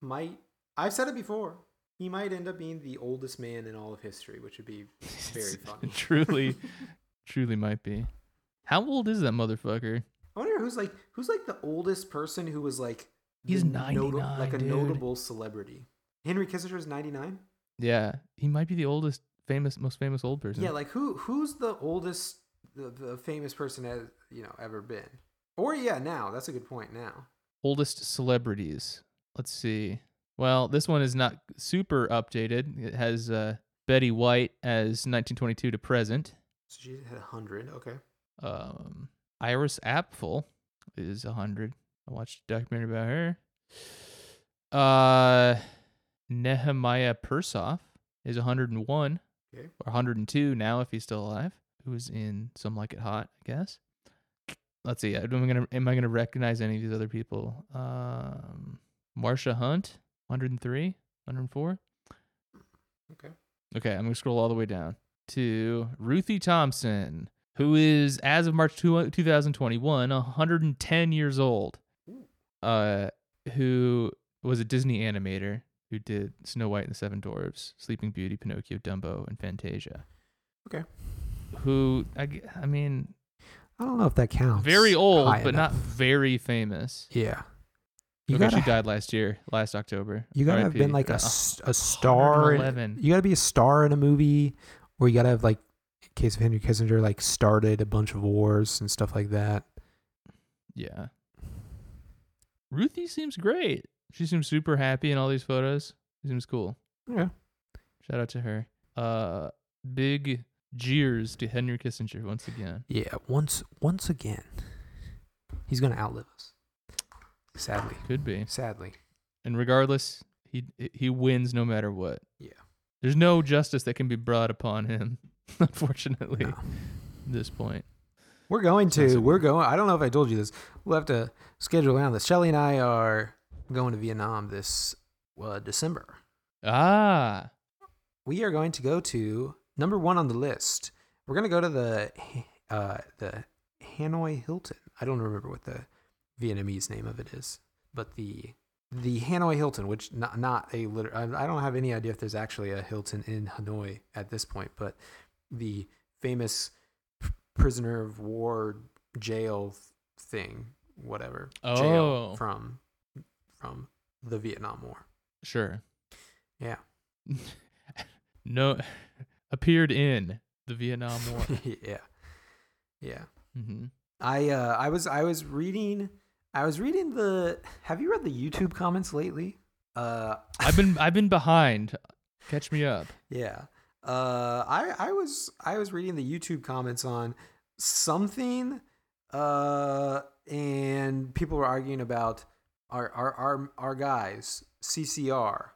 B: might. I've said it before. He might end up being the oldest man in all of history, which would be [laughs] very funny. [laughs]
A: Truly, truly might be. How old is that motherfucker?
B: I wonder who's like who's like the oldest person who was like
A: He's
B: the
A: 99,
B: like a
A: dude.
B: notable celebrity. Henry Kissinger is ninety nine.
A: Yeah, he might be the oldest, famous, most famous old person.
B: Yeah, like who who's the oldest the, the famous person has you know ever been, Or yeah, now that's a good point. Now,
A: Oldest celebrities. Let's see. Well, this one is not super updated. It has uh, Betty White as 1922 to present.
B: so she had hundred. Okay.
A: Um, Iris Apfel is 100. I watched a documentary about her. Uh, Nehemiah Persoff is 101
B: Okay.
A: or 102 now if he's still alive. Who's in Some Like It Hot, I guess. Let's see. Am I gonna am I gonna recognize any of these other people? Um, Marsha Hunt, 103, 104.
B: Okay.
A: Okay, I'm gonna scroll all the way down to Ruthie Tompson, who is, as of March two, 2021, 110 years old. Uh, who was a Disney animator who did Snow White and the Seven Dwarfs, Sleeping Beauty, Pinocchio, Dumbo, and Fantasia.
B: Okay.
A: Who I, I mean,
B: I don't know if that counts.
A: very old,
B: high
A: but not very famous.
B: Yeah. You
A: okay,
B: gotta,
A: she died last year, last October.
B: you gotta have
A: RIP.
B: been like a,
A: Uh,
B: s- a star. in- You gotta be a star in a movie, or you gotta have like, in case of Henry Kissinger, like started a bunch of wars and stuff like that.
A: Yeah. Ruthie seems great. She seems super happy in all these photos. She seems cool.
B: Yeah.
A: Shout out to her. Uh big jeers to Henry Kissinger once again.
B: Yeah. Once once again, he's gonna outlive us. Sadly.
A: Could be.
B: Sadly.
A: And regardless, he he wins no matter what.
B: Yeah.
A: There's no justice that can be brought upon him, [laughs] unfortunately,
B: No.
A: at this point.
B: We're going to. We're going. I don't know if I told you this. We'll have to schedule around this. Shelly and I are going to Vietnam this uh, December.
A: Ah.
B: We are going to go to number one on the list. We're going to go to the [laughs] uh, the Hanoi Hilton. I don't remember what the Vietnamese name of it is, but the the Hanoi Hilton, which not not a liter- I I don't have any idea if there's actually a Hilton in Hanoi at this point, but the famous prisoner of war jail thing, whatever
A: Oh.
B: jail from from the Vietnam War.
A: Sure.
B: Yeah. [laughs]
A: no [laughs] appeared in the Vietnam War. [laughs]
B: yeah. Yeah.
A: Mm-hmm.
B: I uh I was I was reading I was reading the have you read the YouTube comments lately? Uh
A: I've been I've been behind. Catch me up.
B: yeah. Uh I I was I was reading the YouTube comments on something uh and people were arguing about our our our, our guys CCR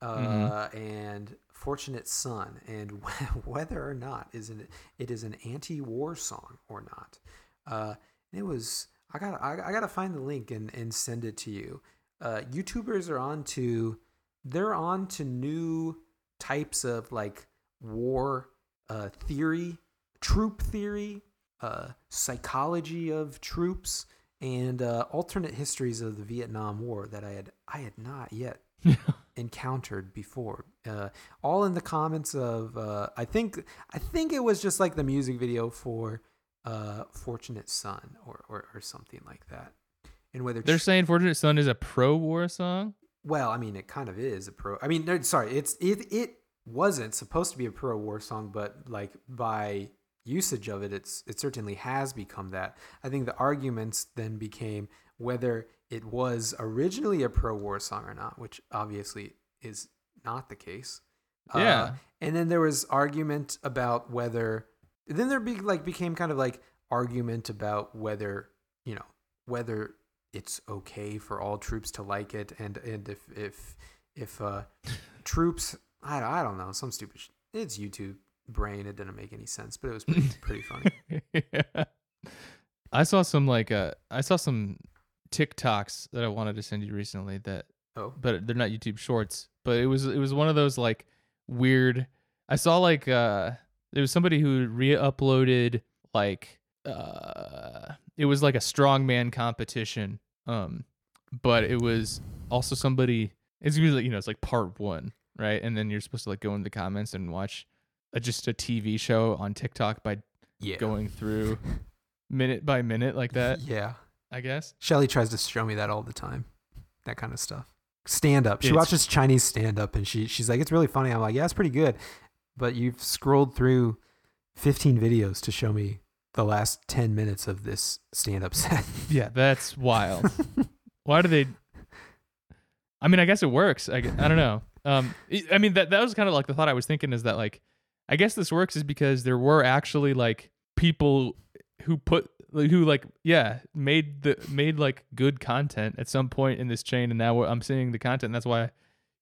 B: uh
A: Mhm.
B: and Fortunate Son and [laughs] whether or not is it it is an anti-war song or not. Uh it was I got I, I got to find the link and and send it to you. Uh YouTubers are on to they're on to new types of like war uh theory, troop theory, uh psychology of troops and uh alternate histories of the Vietnam War that I had I had not yet [laughs] encountered before. Uh, all in the comments of uh, I think I think it was just like the music video for uh, "Fortunate Son" or, or or something like that. And whether
A: They're saying "Fortunate Son" is a pro-war song.
B: well, I mean, it kind of is a pro. I mean, sorry, it's it it wasn't supposed to be a pro war song, but like by usage of it, it's it certainly has become that. I think the arguments then became whether it was originally a pro war song or not, which obviously is not the case. Uh,
A: Yeah.
B: and then there was argument about whether then there be like became kind of like argument about whether you know whether it's okay for all troops to like it and and if if if uh troops I, don't- I don't know some stupid sh- it's youtube brain it didn't make any sense but it was pretty pretty funny [laughs]
A: yeah. I saw some like uh I saw some TikToks that I wanted to send you recently that
B: oh
A: but they're not YouTube shorts. But it was it was one of those like weird I saw like uh there was somebody who re-uploaded like uh it was like a strongman competition. Um but it was also somebody it's usually you know it's like part 1, right? And then you're supposed to like go in the comments and watch a, just a TV show on TikTok by
B: yeah
A: going through [laughs] minute by minute like that,
B: yeah
A: I guess.
B: shelly tries to show me that all the time that kind of stuff stand up she
A: It's-
B: watches chinese stand up and she she's like it's really funny i'm like yeah it's pretty good but you've scrolled through 15 videos to show me the last 10 minutes of this stand up [laughs] set.
A: Yeah, that's wild. Why do they? I mean, I guess it works. I, I don't know. Um, I- I mean, that that was kind of like the thought I was thinking is that like, I guess this works is because there were actually like people who put who like yeah made the made like good content at some point in this chain, and now I'm seeing the content. And that's why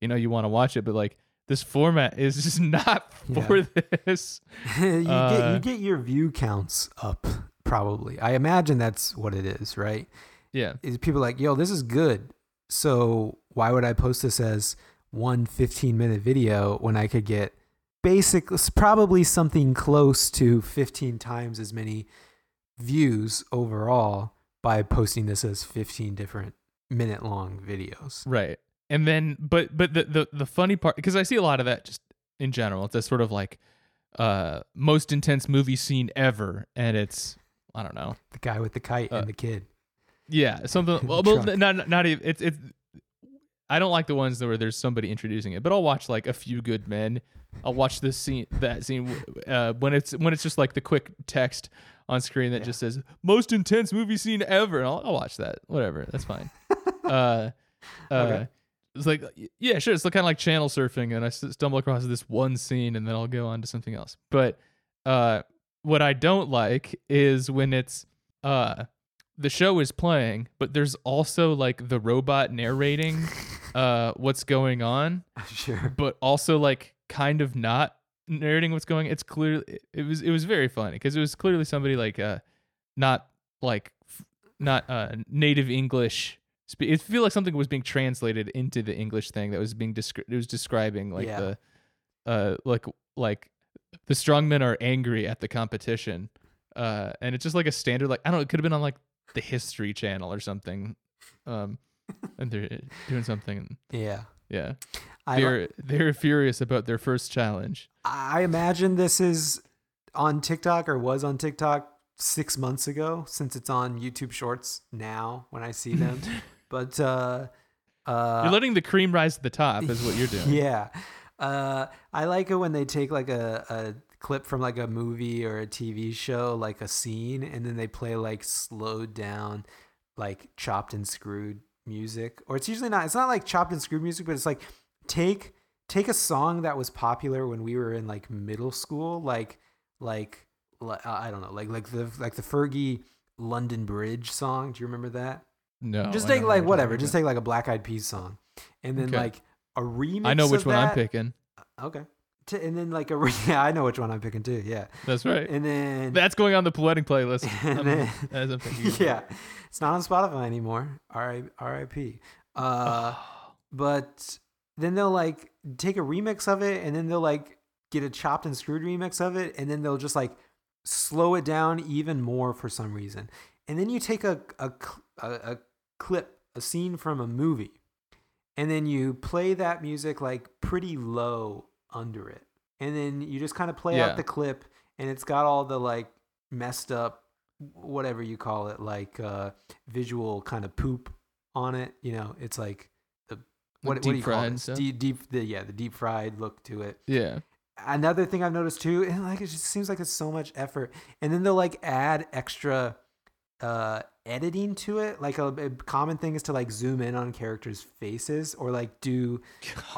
A: you know you want to watch it, but like this format is just [laughs] not for this. [laughs]
B: you, get,
A: Uh,
B: you get your view counts up, probably. I imagine that's what it is, right?
A: Yeah,
B: Is people like, yo, this is good. So why would I post this as one 15 minute video when I could get basic, probably something close to 15 times as many views overall by posting this as 15 different minute long videos?
A: Right. And then but but the the, the funny part because I see a lot of that just in general. It's a sort of like uh most intense movie scene ever and it's I don't know.
B: The guy with the kite
A: Uh,
B: and the kid.
A: Yeah, something [laughs] well, well not not even it's it's I don't like the ones where there's somebody introducing it, but I'll watch like a few good men. I'll watch this scene that scene uh when it's when it's just like the quick text on screen that
B: Yeah.
A: just says most intense movie scene ever. And I'll, I'll watch that. Whatever. That's fine. [laughs] uh, uh,
B: Okay.
A: It's like, yeah, sure. It's kind of like channel surfing, and I stumble across this one scene, and then I'll go on to something else. But uh, what I don't like is when it's uh, the show is playing, but there's also like the robot narrating [laughs] uh, what's going on,
B: sure.
A: but also like kind of not narrating what's going. It's clearly it was it was very funny because it was clearly somebody like uh, not like f- not uh native English. Spe- it feel like something was being translated into the English thing that was being descri- it was describing like
B: Yeah.
A: the uh like like the strongmen are angry at the competition. Uh and it's just like a standard like I don't know, it could have been on like the History Channel or something. Um and they're doing something
B: Yeah.
A: yeah.
B: I,
A: They're they're furious about their first challenge.
B: I imagine this is on TikTok or was on TikTok six months ago since it's on YouTube Shorts now when I see them. [laughs] but uh, uh,
A: You're letting the cream rise to the top is what you're doing. [laughs]
B: yeah. Uh, I like it when they take like a, a clip from like a movie or a TV show, like a scene, and then they play like slowed down, like chopped and screwed music. Or it's usually not. It's not like chopped and screwed music, but it's like take take a song that was popular when we were in like middle school, like like li- uh, I don't know, like like the like the Fergie London Bridge song. Do you remember that?
A: No.
B: just take like whatever. Just take like a Black Eyed Peas song, and then
A: Okay.
B: like a remix.
A: I know which one I'm picking.
B: Uh, okay. T- and then like a [laughs] yeah, I know which one I'm picking too. Yeah.
A: That's right.
B: And then
A: That's going on the poetic playlist. [laughs]
B: And
A: I'm-
B: then-
A: as I'm thinking. [laughs]
B: yeah,
A: it.
B: it's not on Spotify anymore. R I R I P. Uh, but then they'll like take a remix of it, and then they'll like get a chopped and screwed remix of it, and then they'll just like slow it down even more for some reason. And then you take a a a, a clip, a scene from a movie, and then you play that music like pretty low under it, and then you just kind of play
A: Yeah.
B: out the clip, and it's got all the like messed up whatever you call it like uh visual kind of poop on it you know? It's like the what, what do you call it? deep, deep the yeah the deep fried look to it.
A: Yeah.
B: another thing i've noticed too and like it just seems like it's so much effort. And then they'll like add extra uh editing to it like a, a common thing is to like zoom in on characters faces or like do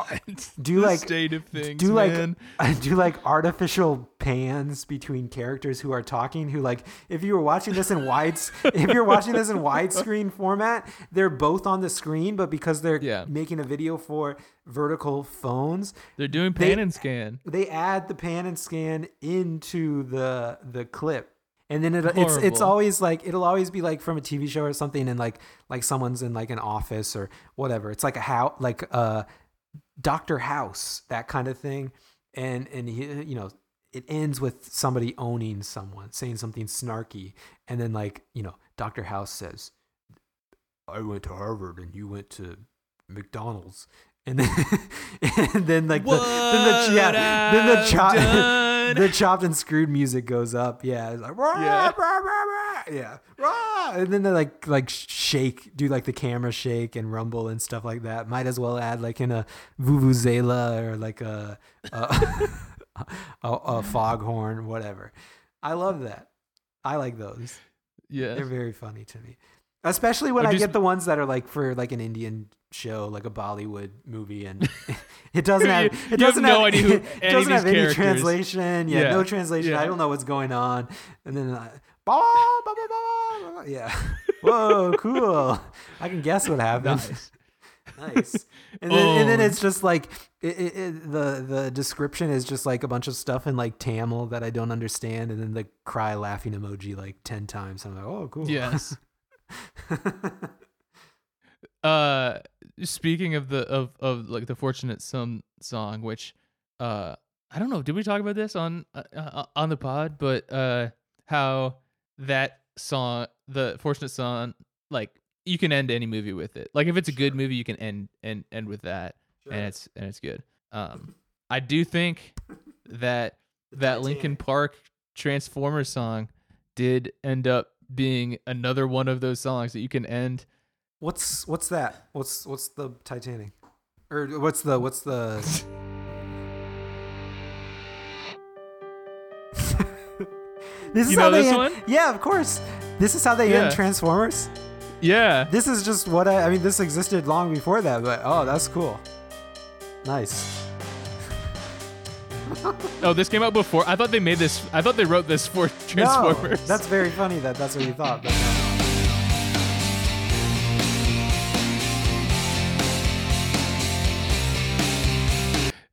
B: [laughs] do like-
A: state of things,
B: do like [laughs] do like artificial pans between characters who are talking who like if you were watching this in wide [laughs] if you're watching this in widescreen format they're both on the screen but because they're
A: Yeah.
B: making a video for vertical phones
A: They're doing
B: they-
A: pan and scan.
B: they add the pan and scan into the the clip and then it, it's it's always like it'll always be like from a TV show or something and like like someone's in like an office or whatever. It's like a how like uh Doctor House that kind of thing. And and he you know it ends with somebody owning someone saying something snarky. And then like you know Doctor House says I went to Harvard and you went to McDonald's and then [laughs] and then like the then the yeah, then the chop the chopped and screwed music goes up yeah it's like rah,
A: Yeah.
B: rah, rah, yeah rah, and then they like like shake do like the camera shake and rumble and stuff like that might as well add like in a vuvuzela or like a a, [laughs] a, a foghorn whatever I love that I like those.
A: Yeah.
B: They're very funny to me. Especially when
A: Or
B: I
A: just-
B: get the ones that are like for like an Indian show, like a Bollywood movie, and [laughs] it doesn't [laughs] have it doesn't
A: no
B: have,
A: idea
B: it
A: any
B: doesn't have
A: these
B: any translation. Yeah,
A: Yeah.
B: no translation. I don't know what's going on. And then uh, ba, ba, ba, ba, ba, yeah, [laughs] whoa, cool. I can guess what happened.
A: Nice.
B: nice. And then, and then
A: Oh.
B: it's just like it, it, it, the the description is just like a bunch of stuff in like Tamil that I don't understand, and then the cry laughing emoji like ten times. I'm like, oh, cool.
A: Yes. uh speaking of the of of like the fortunate son song which uh i don't know did we talk about this on uh, uh, on the pod? But uh how that song the fortunate son like you can end any movie with it. Like if it's a good movie you can end and end with that
B: Sure.
A: and it's and it's good. Um i do think [laughs] that that
B: Linkin
A: Park transformers song did end up being another one of those songs that you can end
B: What's what's that? What's what's the Titanic? Or what's the what's the [laughs] This is
A: You
B: how
A: know
B: they
A: this
B: end,
A: one?
B: Yeah, of course. This is how they
A: Yeah.
B: end Transformers.
A: Yeah.
B: This is just what I I mean this existed long before that, but oh, that's cool. Nice. [laughs]
A: Oh, this came out before. I thought they made this. I thought they wrote this for Transformers.
B: No, that's very funny that that's what you thought. But no. [laughs]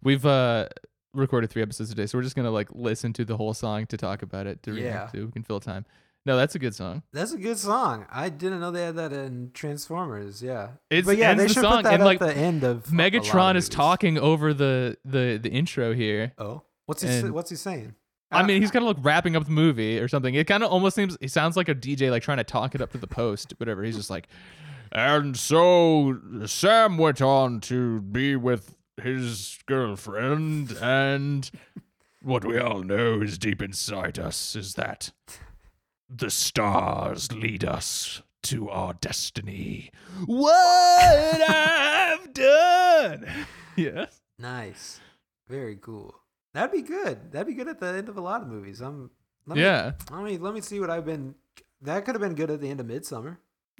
A: We've uh recorded three episodes today, so we're just gonna like listen to the whole song to talk about it to react
B: Yeah.
A: to. We can fill time. No, that's a good song.
B: That's a good song. I didn't know they had that in Transformers. Yeah,
A: It's-
B: but yeah, they
A: the
B: should
A: song,
B: put that
A: and,
B: at
A: like,
B: the end of
A: Megatron is talking over the the the intro here.
B: Oh, what's he?
A: and-
B: what's he saying?
A: I mean, he's kind of like wrapping up the movie or something. It kind of almost seems. It sounds like a DJ like trying to talk it up to the post, whatever. He's just like, and so Sam went on to be with his girlfriend, and what we all know is deep inside us is that the stars lead us to our destiny. What I've done. Yes.
B: Nice, very cool. That'd be good. That'd be good at the end of a lot of movies. I'm. Let me,
A: Yeah.
B: Let me let me see what I've been. That could have been good at the end of Midsummer. [laughs]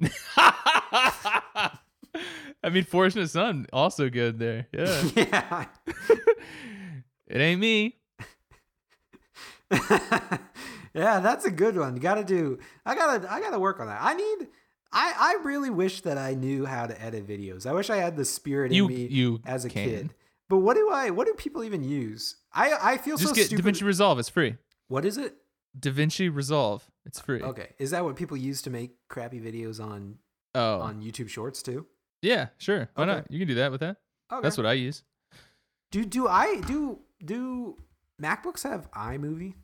A: I mean, Fortunate Son, also good there. Yeah.
B: yeah. [laughs] [laughs]
A: it ain't me. [laughs]
B: yeah, that's a good one. You gotta do. I gotta. I gotta work on that. I need. I I really wish that I knew how to edit videos. I wish I had the spirit
A: You
B: in me
A: you
B: as a
A: can.
B: kid. But what do I? What do people even use? I I feel
A: Just
B: so
A: get
B: stupid.
A: DaVinci Resolve. It's free.
B: what is it?
A: DaVinci Resolve. It's free.
B: Okay, is that what people use to make crappy videos on
A: Oh.
B: on YouTube Shorts too?
A: Yeah, sure. Why
B: Okay.
A: not? You can do that with that.
B: Okay.
A: That's what I use.
B: Do do I do do MacBooks have iMovie?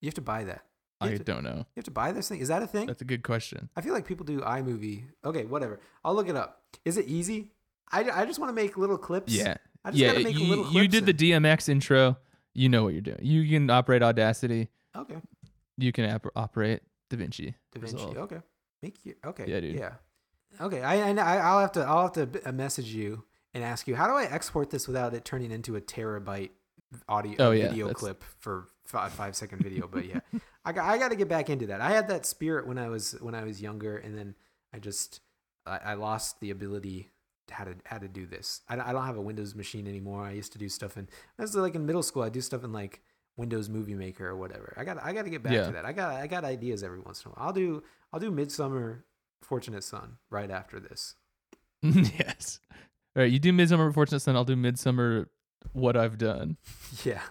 B: You have to buy that. You
A: I
B: to,
A: don't know.
B: You have to buy this thing. Is that a thing?
A: That's a good question.
B: I feel like people do iMovie. Okay, whatever. I'll look it up. Is it easy? I, I just want to make little clips.
A: Yeah.
B: I just
A: Yeah.
B: gotta make
A: You,
B: little
A: you
B: clips
A: did the
B: and-
A: DMX intro. You know what you're doing. You can operate Audacity.
B: Okay.
A: You can ap- operate DaVinci.
B: Da Vinci.
A: Resolve.
B: Okay. Make you okay.
A: Yeah, dude.
B: Yeah. Okay. I, I I- I'll have to I'll have to uh, message you and ask you how do I export this without it turning into a terabyte audio
A: Oh, yeah,
B: video
A: that's-
B: clip for five five second video. But yeah, [laughs] I got I got to get back into that. I had that spirit when I was when I was younger, and then I just I, I lost the ability how to how to do this. I, I don't have a Windows machine anymore. I used to do stuff in I was like in middle school. I do stuff in like Windows Movie Maker or whatever. I got I got to get back
A: Yeah.
B: to that. I got I got ideas every once in a while. I'll do I'll do Midsummer Fortunate Son right after this. [laughs]
A: yes. All right. You do Midsummer Fortunate Son. I'll do Midsummer What I've Done. [laughs]
B: Yeah.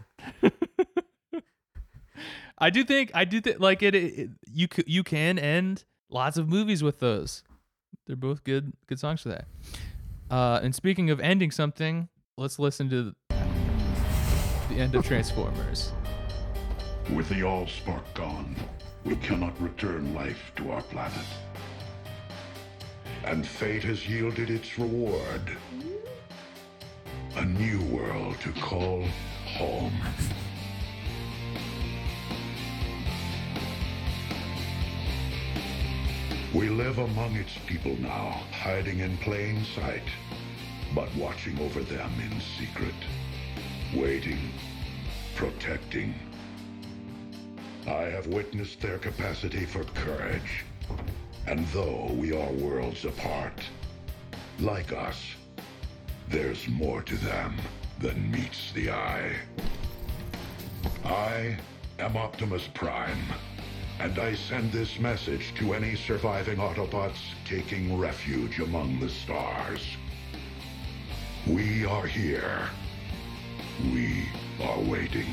B: [laughs]
A: I do think I do think like it, it you c- you can end lots of movies with those. They're both good good songs for that. Uh, and speaking of ending something, let's listen to the end of Transformers.
C: With the Allspark gone, we cannot return life to our planet. And fate has yielded its reward. A new world to call home. We live among its people now, hiding in plain sight, but watching over them in secret, waiting, protecting. I have witnessed their capacity for courage. And though we are worlds apart, like us, there's more to them than meets the eye. I am Optimus Prime, and I send this message to any surviving Autobots taking refuge among the stars. We are here. We are waiting.